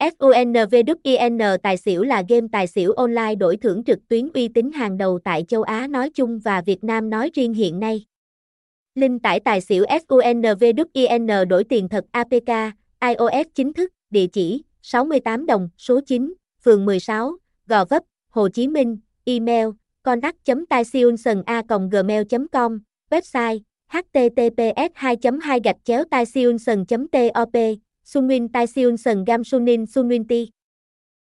FUNVWIN Tài xỉu là game tài xỉu online đổi thưởng trực tuyến uy tín hàng đầu tại châu Á nói chung và Việt Nam nói riêng hiện nay. Link tải tài xỉu FUNVWIN đổi tiền thật APK, iOS chính thức, địa chỉ 68 đồng, số 9, phường 16, Gò Vấp, Hồ Chí Minh, email contact.taisiunson a gmail.com, website https 2 2 gạch chéo taisiunson top Sunwin Taisiunson Gam Sunin Sunwin Ti.